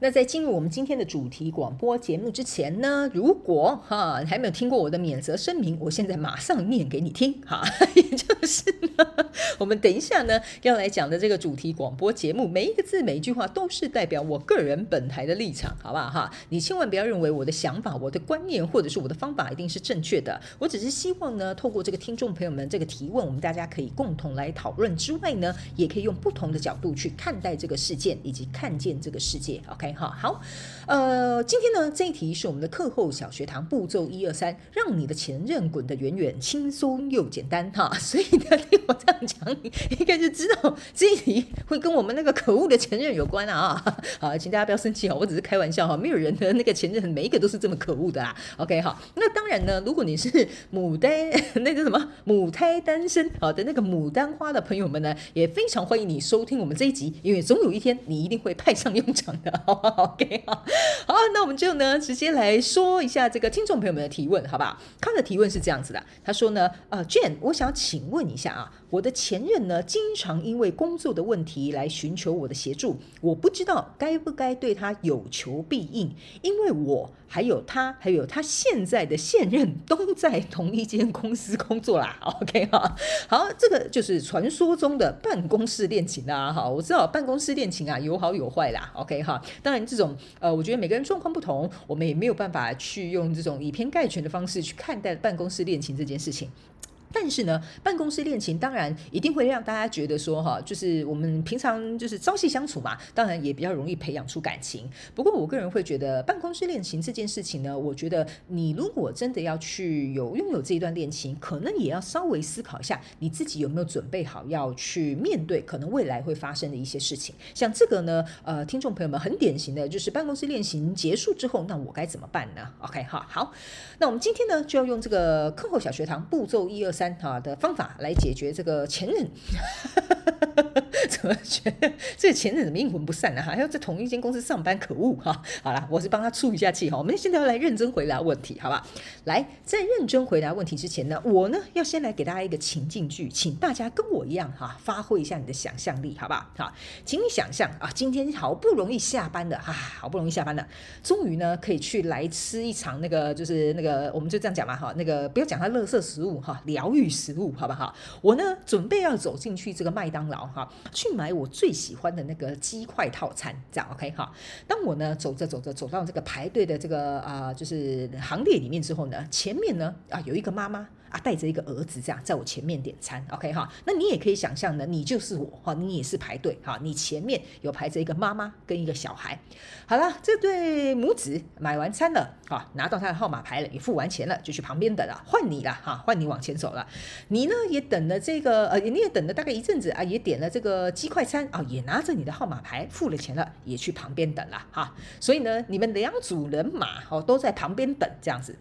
那在进入我们今天的主题广播节目之前呢，如果哈你还没有听过我的免责声明，我现在马上念给你听哈，也就是呢，我们等一下呢要来讲的这个主题广播节目，每一个字每一句话都是代表我个人本台的立场，好不好哈？你千万不要认为我的想法、我的观念或者是我的方法一定是正确的，我只是希望呢，透过这个听众朋友们这个提问，我们大家可以共同来讨论之外呢，也可以用不同的角度去看待这个事件以及看见这个世界，OK。好，好，呃，今天呢，这一题是我们的课后小学堂步骤一二三，让你的前任滚得远远，轻松又简单哈。所以呢，听我这样讲，你应该就知道这一题会跟我们那个可恶的前任有关啊。好，请大家不要生气啊，我只是开玩笑哈，没有人的那个前任每一个都是这么可恶的啦。OK，好，那当然呢，如果你是牡丹，那个什么母胎单身好的那个牡丹花的朋友们呢，也非常欢迎你收听我们这一集，因为总有一天你一定会派上用场的。OK，好，那我们就呢直接来说一下这个听众朋友们的提问，好吧？他的提问是这样子的，他说呢，呃，Jane，我想请问一下啊。我的前任呢，经常因为工作的问题来寻求我的协助，我不知道该不该对他有求必应，因为我还有他，还有他现在的现任都在同一间公司工作啦。OK 哈，好，这个就是传说中的办公室恋情啦。哈，我知道办公室恋情啊有好有坏啦。OK 哈，当然这种呃，我觉得每个人状况不同，我们也没有办法去用这种以偏概全的方式去看待办公室恋情这件事情。但是呢，办公室恋情当然一定会让大家觉得说哈，就是我们平常就是朝夕相处嘛，当然也比较容易培养出感情。不过我个人会觉得，办公室恋情这件事情呢，我觉得你如果真的要去有拥有这一段恋情，可能也要稍微思考一下，你自己有没有准备好要去面对可能未来会发生的一些事情。像这个呢，呃，听众朋友们很典型的就是办公室恋情结束之后，那我该怎么办呢？OK 哈，好，那我们今天呢就要用这个课后小学堂步骤一二三哈的方法来解决这个前任，怎么觉得这个前任怎么阴魂不散呢？还要在同一间公司上班，可恶哈！好了，我是帮他出一下气哈。我们现在要来认真回答问题，好吧？来，在认真回答问题之前呢，我呢要先来给大家一个情境剧，请大家跟我一样哈，发挥一下你的想象力，好不好？好，请你想象啊，今天好不容易下班的哈，好不容易下班了，终于呢可以去来吃一场那个就是那个我们就这样讲嘛哈，那个不要讲它垃圾食物哈，疗愈。食物好不好？我呢准备要走进去这个麦当劳哈，去买我最喜欢的那个鸡块套餐，这样 OK 哈。当我呢走着走着走到这个排队的这个啊、就是行列里面之后呢，前面呢啊有一个妈妈。啊，带着一个儿子这样在我前面点餐，OK 哈，那你也可以想象呢，你就是我哈，你也是排队哈，你前面有排着一个妈妈跟一个小孩，好了，这对母子买完餐了，哈，拿到他的号码牌了，也付完钱了，就去旁边等了，换你了哈，换你往前走了，你呢也等了这个呃，你也等了大概一阵子啊，也点了这个鸡块餐啊，也拿着你的号码牌付了钱了，也去旁边等了哈，所以呢，你们两组人马哦都在旁边等这样子。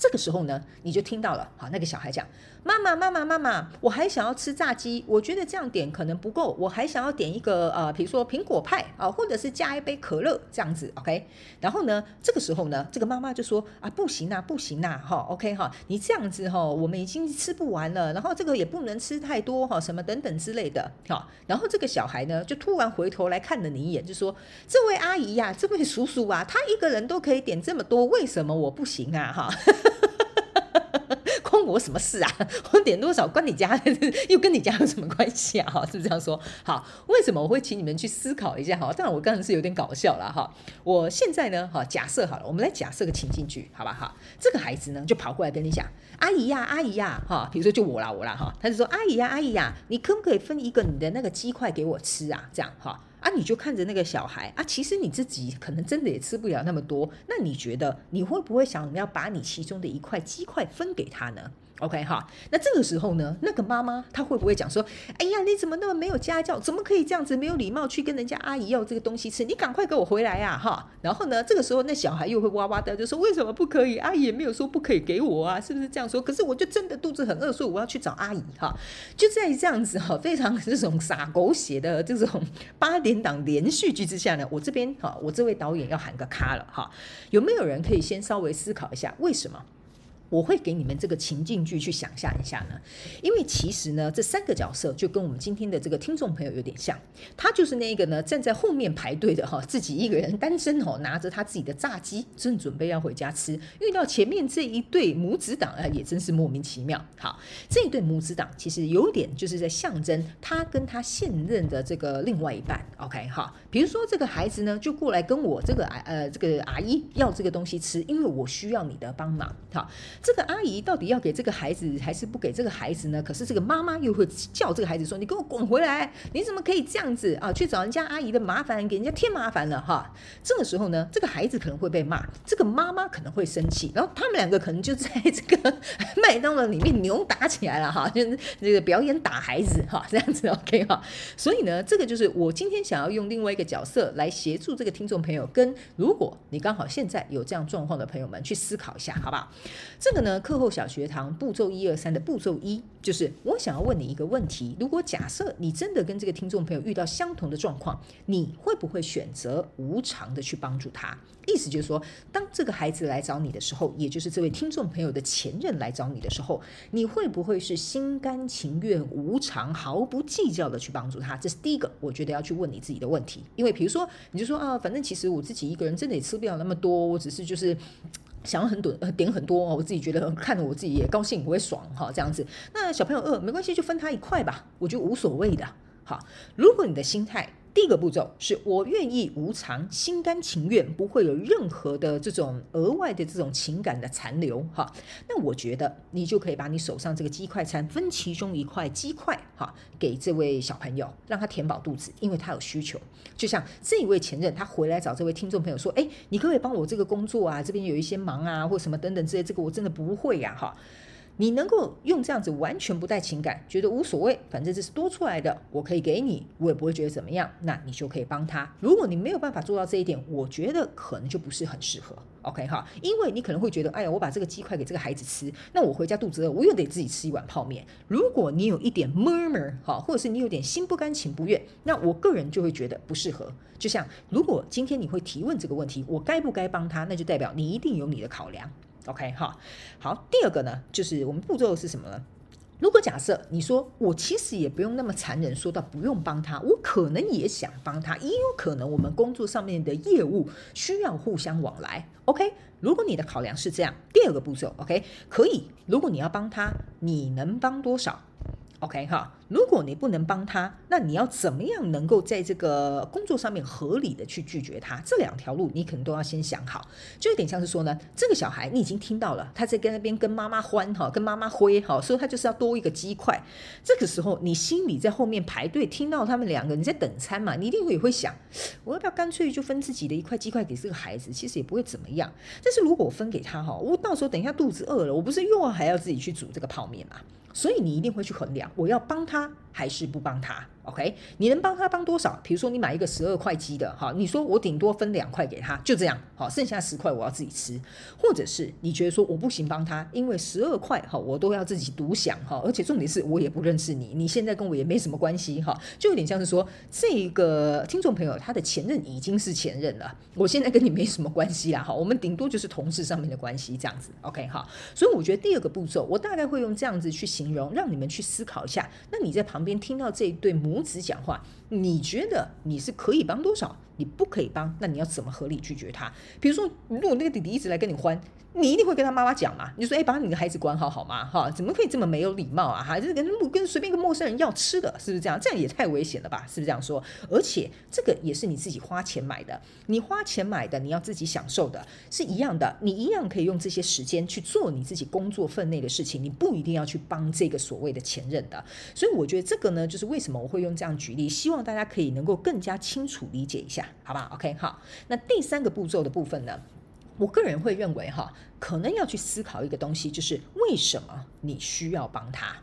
这个时候呢，你就听到了，好，那个小孩讲。妈妈，妈妈，妈妈，我还想要吃炸鸡，我觉得这样点可能不够，我还想要点一个呃，比如说苹果派啊，或者是加一杯可乐这样子，OK。然后呢，这个时候呢，这个妈妈就说啊，不行啊，不行啊，哈，OK 哈，你这样子哈，我们已经吃不完了，然后这个也不能吃太多哈，什么等等之类的，哈。然后这个小孩呢，就突然回头来看了你一眼，就说：“这位阿姨呀，这位叔叔啊，他一个人都可以点这么多，为什么我不行啊？”哈。我什么事啊？我点多少关你家，又跟你家有什么关系啊？哈，是不是这样说？好，为什么我会请你们去思考一下？哈，当然我刚才是有点搞笑了哈。我现在呢，哈，假设好了，我们来假设个情境剧，好吧？哈，这个孩子呢，就跑过来跟你讲：“阿姨呀，阿姨呀，哈，比如说就我啦，我啦，哈，他就说：阿姨呀，阿姨呀，你可不可以分一个你的那个鸡块给我吃啊？这样哈。”啊，你就看着那个小孩啊，其实你自己可能真的也吃不了那么多。那你觉得你会不会想要把你其中的一块鸡块分给他呢 OK 哈，那这个时候呢，那个妈妈她会不会讲说：“哎呀，你怎么那么没有家教？怎么可以这样子没有礼貌去跟人家阿姨要这个东西吃？你赶快给我回来呀！”哈，然后呢，这个时候那小孩又会哇哇的就说：“为什么不可以？阿姨也没有说不可以给我啊，是不是这样说？可是我就真的肚子很饿，所以我要去找阿姨哈。”就在这样子哈，非常这种洒狗血的这种八点档连续剧之下呢，我这边哈，我这位导演要喊个卡了哈。有没有人可以先稍微思考一下为什么？我会给你们这个情境剧去想象一下呢，因为其实呢，这三个角色就跟我们今天的这个听众朋友有点像，他就是那个呢站在后面排队的哈，自己一个人单身哦，拿着他自己的炸鸡，正准备要回家吃，遇到前面这一对母子档啊，也真是莫名其妙。好，这一对母子档其实有点就是在象征他跟他现任的这个另外一半。OK 哈，比如说这个孩子呢，就过来跟我这个呃这个阿姨要这个东西吃，因为我需要你的帮忙。好。这个阿姨到底要给这个孩子还是不给这个孩子呢？可是这个妈妈又会叫这个孩子说：“你给我滚回来！你怎么可以这样子啊？去找人家阿姨的麻烦，给人家添麻烦了哈！”这个时候呢，这个孩子可能会被骂，这个妈妈可能会生气，然后他们两个可能就在这个麦当劳里面扭打起来了哈，就是这个表演打孩子哈，这样子 OK 哈。所以呢，这个就是我今天想要用另外一个角色来协助这个听众朋友，跟如果你刚好现在有这样状况的朋友们去思考一下，好不好？这这个呢，课后小学堂步骤一二三的步骤一，就是我想要问你一个问题：如果假设你真的跟这个听众朋友遇到相同的状况，你会不会选择无偿的去帮助他？意思就是说，当这个孩子来找你的时候，也就是这位听众朋友的前任来找你的时候，你会不会是心甘情愿、无偿、毫不计较的去帮助他？这是第一个，我觉得要去问你自己的问题。因为比如说，你就说啊，反正其实我自己一个人真的也吃不了那么多，我只是就是。想要很多，点很多，我自己觉得看着我自己也高兴，我也爽哈，这样子。那小朋友饿没关系，就分他一块吧，我觉得无所谓的。好，如果你的心态。第一个步骤是我愿意无偿、心甘情愿，不会有任何的这种额外的这种情感的残留哈。那我觉得你就可以把你手上这个鸡块餐分其中一块鸡块哈，给这位小朋友，让他填饱肚子，因为他有需求。就像这一位前任，他回来找这位听众朋友说：“哎，你可不可以帮我这个工作啊？这边有一些忙啊，或什么等等之类，这个我真的不会呀哈。”你能够用这样子完全不带情感，觉得无所谓，反正这是多出来的，我可以给你，我也不会觉得怎么样，那你就可以帮他。如果你没有办法做到这一点，我觉得可能就不是很适合。OK 哈，因为你可能会觉得，哎呀，我把这个鸡块给这个孩子吃，那我回家肚子饿，我又得自己吃一碗泡面。如果你有一点 murmur 哈，或者是你有点心不甘情不愿，那我个人就会觉得不适合。就像如果今天你会提问这个问题，我该不该帮他，那就代表你一定有你的考量。OK 哈，好，第二个呢，就是我们步骤是什么呢？如果假设你说我其实也不用那么残忍，说到不用帮他，我可能也想帮他，也有可能我们工作上面的业务需要互相往来。OK，如果你的考量是这样，第二个步骤 OK 可以。如果你要帮他，你能帮多少？OK 哈，如果你不能帮他，那你要怎么样能够在这个工作上面合理的去拒绝他？这两条路你可能都要先想好。就有点像是说呢，这个小孩你已经听到了，他在跟那边跟妈妈欢哈，跟妈妈挥哈，所以他就是要多一个鸡块。这个时候你心里在后面排队，听到他们两个你在等餐嘛，你一定会也会想，我要不要干脆就分自己的一块鸡块给这个孩子？其实也不会怎么样。但是如果我分给他哈，我到时候等一下肚子饿了，我不是又要还要自己去煮这个泡面嘛？所以你一定会去衡量，我要帮他还是不帮他。OK，你能帮他帮多少？比如说你买一个十二块鸡的，哈，你说我顶多分两块给他，就这样，好，剩下十块我要自己吃。或者是你觉得说我不行帮他，因为十二块，哈，我都要自己独享，哈，而且重点是我也不认识你，你现在跟我也没什么关系，哈，就有点像是说这个听众朋友他的前任已经是前任了，我现在跟你没什么关系啦，哈，我们顶多就是同事上面的关系这样子，OK，哈，所以我觉得第二个步骤，我大概会用这样子去形容，让你们去思考一下。那你在旁旁边听到这一对母子讲话，你觉得你是可以帮多少？你不可以帮，那你要怎么合理拒绝他？比如说，如果那个弟弟一直来跟你欢。你一定会跟他妈妈讲嘛？你就说，哎，把你的孩子管好好吗？哈，怎么可以这么没有礼貌啊？哈，就是跟跟随便一个陌生人要吃的，是不是这样？这样也太危险了吧？是不是这样说？而且这个也是你自己花钱买的，你花钱买的，你要自己享受的，是一样的。你一样可以用这些时间去做你自己工作分内的事情，你不一定要去帮这个所谓的前任的。所以我觉得这个呢，就是为什么我会用这样举例，希望大家可以能够更加清楚理解一下，好吧？OK，好。那第三个步骤的部分呢？我个人会认为哈，可能要去思考一个东西，就是为什么你需要帮他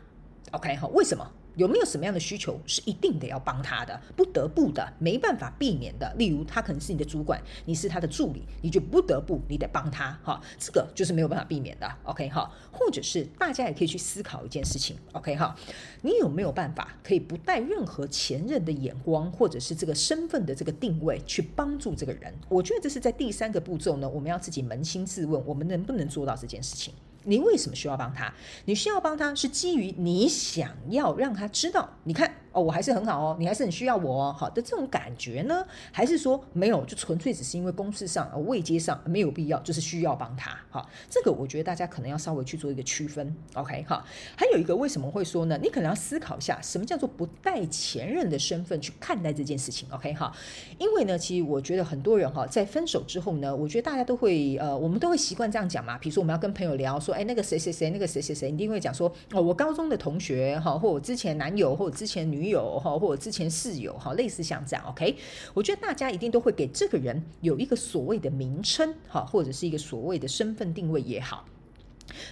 ？OK 哈，为什么？有没有什么样的需求是一定得要帮他的，不得不的，没办法避免的？例如，他可能是你的主管，你是他的助理，你就不得不你得帮他哈，这个就是没有办法避免的。OK 哈，或者是大家也可以去思考一件事情。OK 哈，你有没有办法可以不带任何前任的眼光，或者是这个身份的这个定位去帮助这个人？我觉得这是在第三个步骤呢，我们要自己扪心自问，我们能不能做到这件事情？你为什么需要帮他？你需要帮他是基于你想要让他知道，你看。哦，我还是很好哦，你还是很需要我哦，好的这种感觉呢？还是说没有，就纯粹只是因为公事上、未接上没有必要，就是需要帮他。好，这个我觉得大家可能要稍微去做一个区分。OK，哈，还有一个为什么会说呢？你可能要思考一下，什么叫做不带前任的身份去看待这件事情？OK，哈，因为呢，其实我觉得很多人哈，在分手之后呢，我觉得大家都会呃，我们都会习惯这样讲嘛。比如说我们要跟朋友聊说，哎，那个谁谁谁，那个谁谁谁，一定会讲说，哦，我高中的同学哈，或我之前男友，或我之前女女友哈，或者之前室友哈，类似像这样，OK，我觉得大家一定都会给这个人有一个所谓的名称哈，或者是一个所谓的身份定位也好。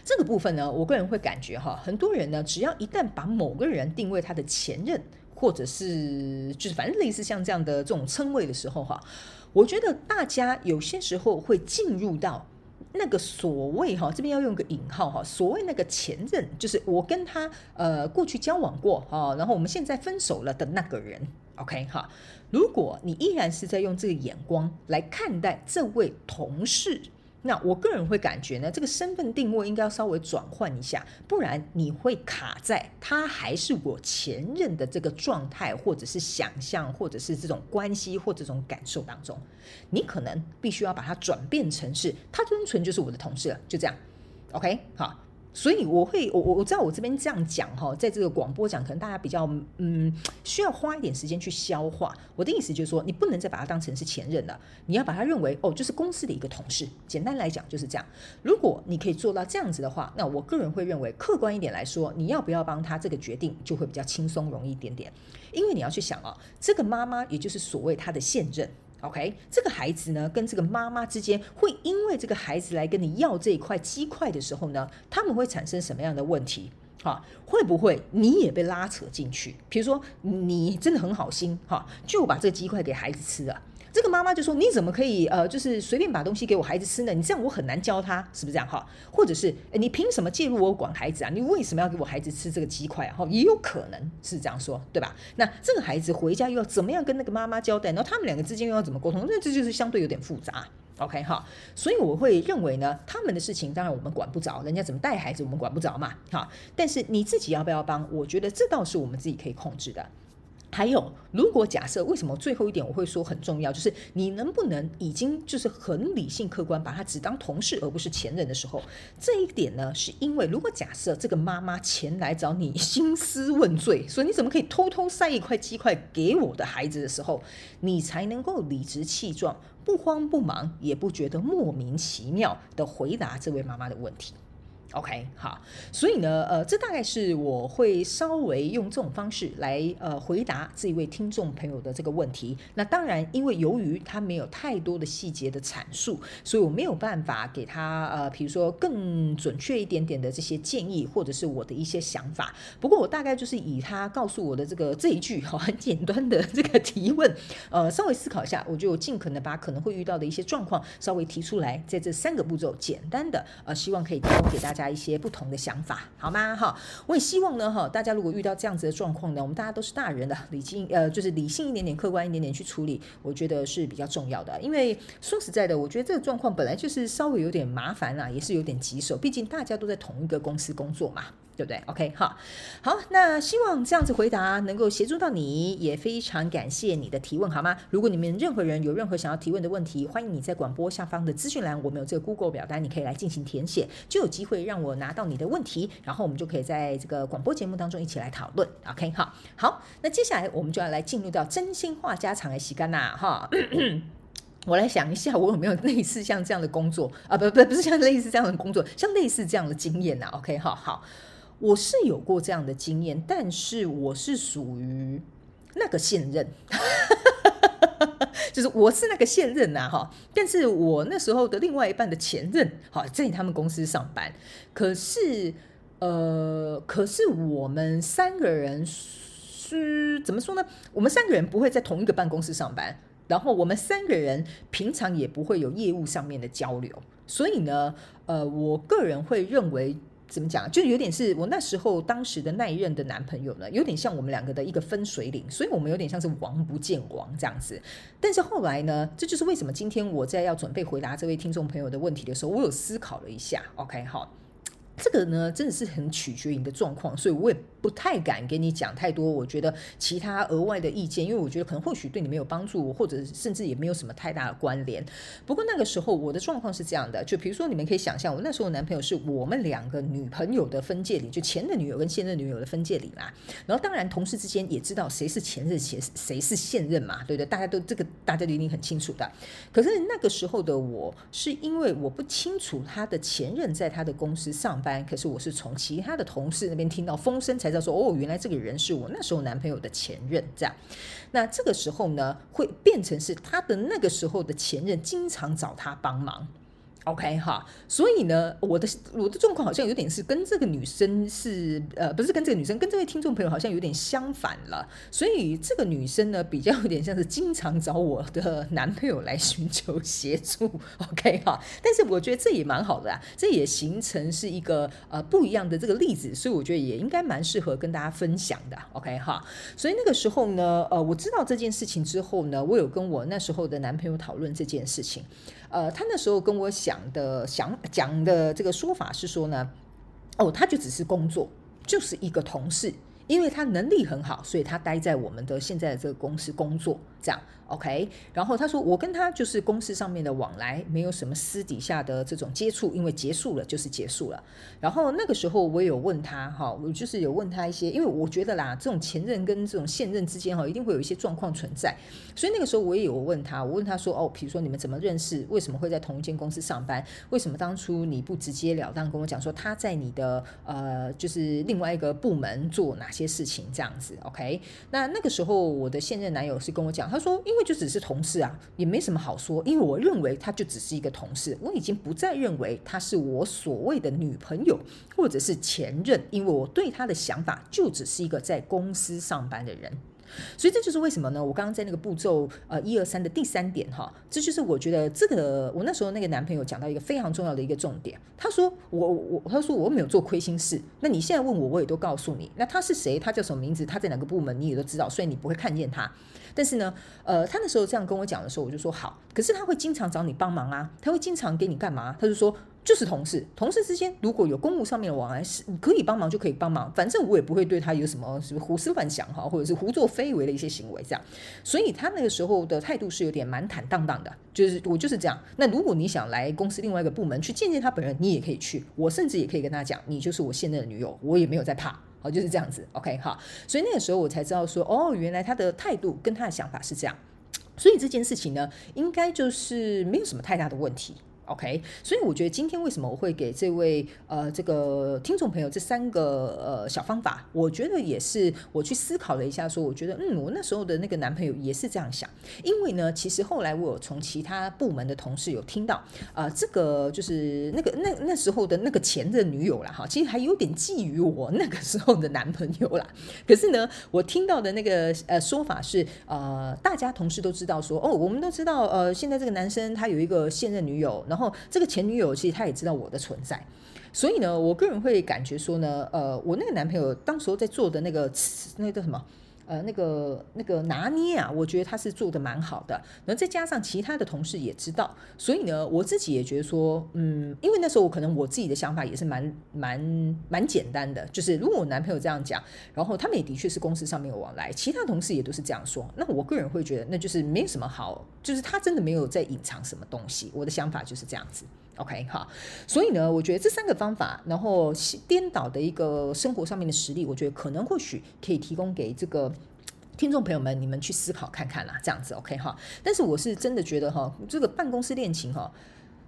这个部分呢，我个人会感觉哈，很多人呢，只要一旦把某个人定位他的前任，或者是就是反正类似像这样的这种称谓的时候哈，我觉得大家有些时候会进入到。那个所谓哈，这边要用个引号哈，所谓那个前任，就是我跟他呃过去交往过哈，然后我们现在分手了的那个人，OK 哈。如果你依然是在用这个眼光来看待这位同事。那我个人会感觉呢，这个身份定位应该要稍微转换一下，不然你会卡在他还是我前任的这个状态，或者是想象，或者是这种关系或这种感受当中，你可能必须要把它转变成是他单纯就是我的同事了，就这样，OK，好。所以我会，我我我知道我这边这样讲哈，在这个广播讲，可能大家比较嗯需要花一点时间去消化。我的意思就是说，你不能再把他当成是前任了，你要把他认为哦，就是公司的一个同事。简单来讲就是这样。如果你可以做到这样子的话，那我个人会认为，客观一点来说，你要不要帮他这个决定就会比较轻松容易一点点。因为你要去想啊，这个妈妈也就是所谓他的现任。OK，这个孩子呢，跟这个妈妈之间会因为这个孩子来跟你要这一块鸡块的时候呢，他们会产生什么样的问题？哈，会不会你也被拉扯进去？比如说你真的很好心，哈，就把这个鸡块给孩子吃了。这个妈妈就说：“你怎么可以呃，就是随便把东西给我孩子吃呢？你这样我很难教他，是不是这样哈？或者是你凭什么介入我管孩子啊？你为什么要给我孩子吃这个鸡块啊？哈，也有可能是这样说，对吧？那这个孩子回家又要怎么样跟那个妈妈交代？然后他们两个之间又要怎么沟通？那这就是相对有点复杂。OK 哈，所以我会认为呢，他们的事情当然我们管不着，人家怎么带孩子我们管不着嘛。哈，但是你自己要不要帮？我觉得这倒是我们自己可以控制的。”还有，如果假设为什么最后一点我会说很重要，就是你能不能已经就是很理性客观，把他只当同事而不是前任的时候，这一点呢，是因为如果假设这个妈妈前来找你兴师问罪，说你怎么可以偷偷塞一块鸡块给我的孩子的时候，你才能够理直气壮、不慌不忙，也不觉得莫名其妙的回答这位妈妈的问题。OK，好，所以呢，呃，这大概是我会稍微用这种方式来呃回答这一位听众朋友的这个问题。那当然，因为由于他没有太多的细节的阐述，所以我没有办法给他呃，比如说更准确一点点的这些建议，或者是我的一些想法。不过我大概就是以他告诉我的这个这一句哈，很简单的这个提问，呃，稍微思考一下，我就尽可能把可能会遇到的一些状况稍微提出来，在这三个步骤简单的呃，希望可以提供给大家。一些不同的想法，好吗？哈，我也希望呢，哈，大家如果遇到这样子的状况呢，我们大家都是大人的，理性，呃，就是理性一点点，客观一点点去处理，我觉得是比较重要的。因为说实在的，我觉得这个状况本来就是稍微有点麻烦啊，也是有点棘手，毕竟大家都在同一个公司工作嘛。对不对？OK，好，好，那希望这样子回答能够协助到你，也非常感谢你的提问，好吗？如果你们任何人有任何想要提问的问题，欢迎你在广播下方的资讯栏，我们有这个 Google 表单，你可以来进行填写，就有机会让我拿到你的问题，然后我们就可以在这个广播节目当中一起来讨论。OK，好，好，那接下来我们就要来进入到真心话家常的时间啦，哈，我来想一下，我有没有类似像这样的工作啊？不不不是像类似这样的工作，像类似这样的经验呐？OK，好好。我是有过这样的经验，但是我是属于那个现任。就是我是那个现任呐哈，但是我那时候的另外一半的前任，哈，在他们公司上班，可是呃，可是我们三个人是怎么说呢？我们三个人不会在同一个办公室上班，然后我们三个人平常也不会有业务上面的交流，所以呢，呃，我个人会认为。怎么讲？就有点是我那时候当时的那一任的男朋友呢，有点像我们两个的一个分水岭，所以我们有点像是王不见王这样子。但是后来呢，这就是为什么今天我在要准备回答这位听众朋友的问题的时候，我有思考了一下。OK，好，这个呢真的是很取决于你的状况，所以我也。不太敢给你讲太多，我觉得其他额外的意见，因为我觉得可能或许对你没有帮助，或者甚至也没有什么太大的关联。不过那个时候我的状况是这样的，就比如说你们可以想象，我那时候男朋友是我们两个女朋友的分界里，就前任女友跟现任女友的分界里嘛。然后当然同事之间也知道谁是前任，谁谁是现任嘛，对不对？大家都这个大家都一定很清楚的。可是那个时候的我是因为我不清楚他的前任在他的公司上班，可是我是从其他的同事那边听到风声才。知道说：“哦，原来这个人是我那时候男朋友的前任，这样。那这个时候呢，会变成是他的那个时候的前任经常找他帮忙。” OK 哈，所以呢，我的我的状况好像有点是跟这个女生是呃，不是跟这个女生，跟这位听众朋友好像有点相反了。所以这个女生呢，比较有点像是经常找我的男朋友来寻求协助。OK 哈，但是我觉得这也蛮好的啊，这也形成是一个呃不一样的这个例子，所以我觉得也应该蛮适合跟大家分享的。OK 哈，所以那个时候呢，呃，我知道这件事情之后呢，我有跟我那时候的男朋友讨论这件事情。呃，他那时候跟我想的想讲的这个说法是说呢，哦，他就只是工作，就是一个同事，因为他能力很好，所以他待在我们的现在的这个公司工作，这样。OK，然后他说我跟他就是公司上面的往来，没有什么私底下的这种接触，因为结束了就是结束了。然后那个时候我有问他哈，我就是有问他一些，因为我觉得啦，这种前任跟这种现任之间哈，一定会有一些状况存在。所以那个时候我也有问他，我问他说哦，比如说你们怎么认识？为什么会在同一间公司上班？为什么当初你不直截了当跟我讲说他在你的呃就是另外一个部门做哪些事情这样子？OK，那那个时候我的现任男友是跟我讲，他说因为就只是同事啊，也没什么好说。因为我认为他就只是一个同事，我已经不再认为他是我所谓的女朋友或者是前任，因为我对他的想法就只是一个在公司上班的人。所以这就是为什么呢？我刚刚在那个步骤呃一二三的第三点哈，这就是我觉得这个我那时候那个男朋友讲到一个非常重要的一个重点。他说我我他说我没有做亏心事，那你现在问我，我也都告诉你。那他是谁？他叫什么名字？他在哪个部门？你也都知道，所以你不会看见他。但是呢，呃，他那时候这样跟我讲的时候，我就说好。可是他会经常找你帮忙啊，他会经常给你干嘛？他就说就是同事，同事之间如果有公务上面的往来，是可以帮忙就可以帮忙，反正我也不会对他有什么什么胡思乱想哈，或者是胡作非为的一些行为这样。所以他那个时候的态度是有点蛮坦荡荡的，就是我就是这样。那如果你想来公司另外一个部门去见见他本人，你也可以去，我甚至也可以跟他讲，你就是我现任的女友，我也没有在怕。好就是这样子，OK 哈，所以那个时候我才知道说，哦，原来他的态度跟他的想法是这样，所以这件事情呢，应该就是没有什么太大的问题。OK，所以我觉得今天为什么我会给这位呃这个听众朋友这三个呃小方法，我觉得也是我去思考了一下，说我觉得嗯，我那时候的那个男朋友也是这样想，因为呢，其实后来我有从其他部门的同事有听到、这个就是那个那那时候的那个前任女友啦哈，其实还有点觊觎我那个时候的男朋友啦。可是呢，我听到的那个呃说法是呃，大家同事都知道说哦，我们都知道呃，现在这个男生他有一个现任女友，然然后这个前女友其实她也知道我的存在，所以呢，我个人会感觉说呢，呃，我那个男朋友当时候在做的那个那个叫什么？呃，那个那个拿捏啊，我觉得他是做的蛮好的。然后再加上其他的同事也知道，所以呢，我自己也觉得说，嗯，因为那时候我可能我自己的想法也是蛮蛮蛮简单的，就是如果我男朋友这样讲，然后他们也的确是公司上面有往来，其他同事也都是这样说，那我个人会觉得那就是没有什么好，就是他真的没有在隐藏什么东西。我的想法就是这样子。OK 哈，所以呢，我觉得这三个方法，然后颠倒的一个生活上面的实例，我觉得可能或许可以提供给这个听众朋友们，你们去思考看看啦，这样子 OK 哈。但是我是真的觉得哈，这个办公室恋情哈，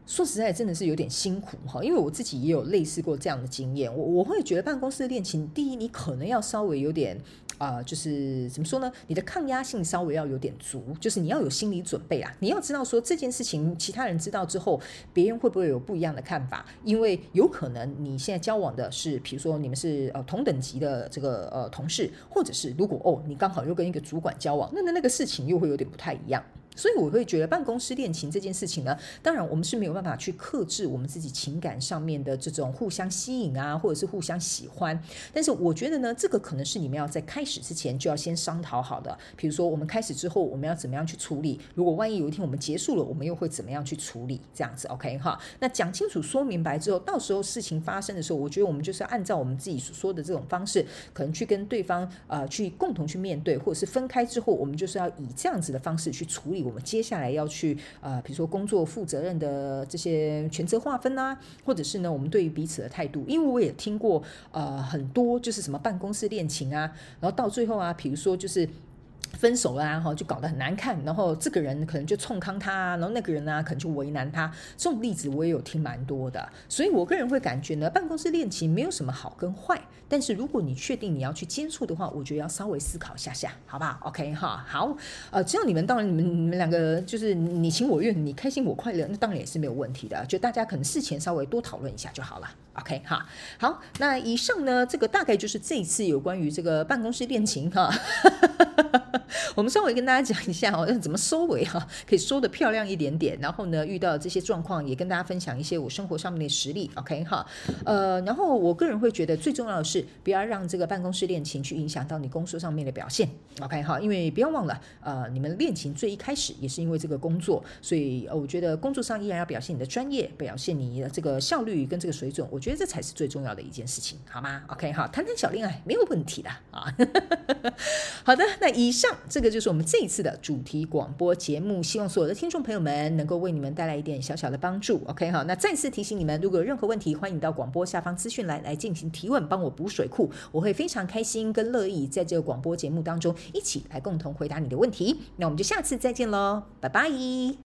说实在真的是有点辛苦哈，因为我自己也有类似过这样的经验，我我会觉得办公室恋情，第一，你可能要稍微有点。啊、就是怎么说呢？你的抗压性稍微要有点足，就是你要有心理准备啊。你要知道说这件事情，其他人知道之后，别人会不会有不一样的看法？因为有可能你现在交往的是，比如说你们是呃同等级的这个呃同事，或者是如果哦你刚好又跟一个主管交往，那那那个事情又会有点不太一样。所以我会觉得办公室恋情这件事情呢，当然我们是没有办法去克制我们自己情感上面的这种互相吸引啊，或者是互相喜欢。但是我觉得呢，这个可能是你们要在开始之前就要先商讨好的。比如说我们开始之后，我们要怎么样去处理？如果万一有一天我们结束了，我们又会怎么样去处理？这样子，OK 哈？那讲清楚、说明白之后，到时候事情发生的时候，我觉得我们就是按照我们自己所说的这种方式，可能去跟对方呃去共同去面对，或者是分开之后，我们就是要以这样子的方式去处理我们接下来要。去呃，比如说工作负责任的这些权责划分啊，或者是呢，我们对于彼此的态度，因为我也听过呃很多就是什么办公室恋情啊，然后到最后啊，比如说就是。分手啦、啊，哈，就搞得很难看，然后这个人可能就冲康他，然后那个人呢、可能就为难他。这种例子我也有听蛮多的，所以我个人会感觉呢，办公室恋情没有什么好跟坏，但是如果你确定你要去接触的话，我觉得要稍微思考一下下，好不好？OK 哈，好，呃，只要你们当然你们你们两个就是你情我愿，你开心我快乐，那当然也是没有问题的，就大家可能事前稍微多讨论一下就好了。OK 哈，好，那以上呢，这个大概就是这一次有关于这个办公室恋情哈。我们稍微跟大家讲一下哦，要 怎么收尾哈，可以收得漂亮一点点。然后呢，遇到这些状况也跟大家分享一些我生活上面的实例。OK 哈，呃，然后我个人会觉得最重要的是不要让这个办公室恋情去影响到你工作上面的表现。OK 哈，因为不要忘了，呃，你们恋情最一开始也是因为这个工作，所以我觉得工作上依然要表现你的专业，表现你的这个效率跟这个水准。我觉得这才是最重要的一件事情，好吗？OK 哈，谈谈小恋爱没有问题的啊。好的，那以上。这个就是我们这一次的主题广播节目，希望所有的听众朋友们能够为你们带来一点小小的帮助。OK 好，那再次提醒你们，如果有任何问题，欢迎到广播下方资讯栏来进行提问，帮我补水库，我会非常开心跟乐意在这个广播节目当中一起来共同回答你的问题。那我们就下次再见喽，拜拜。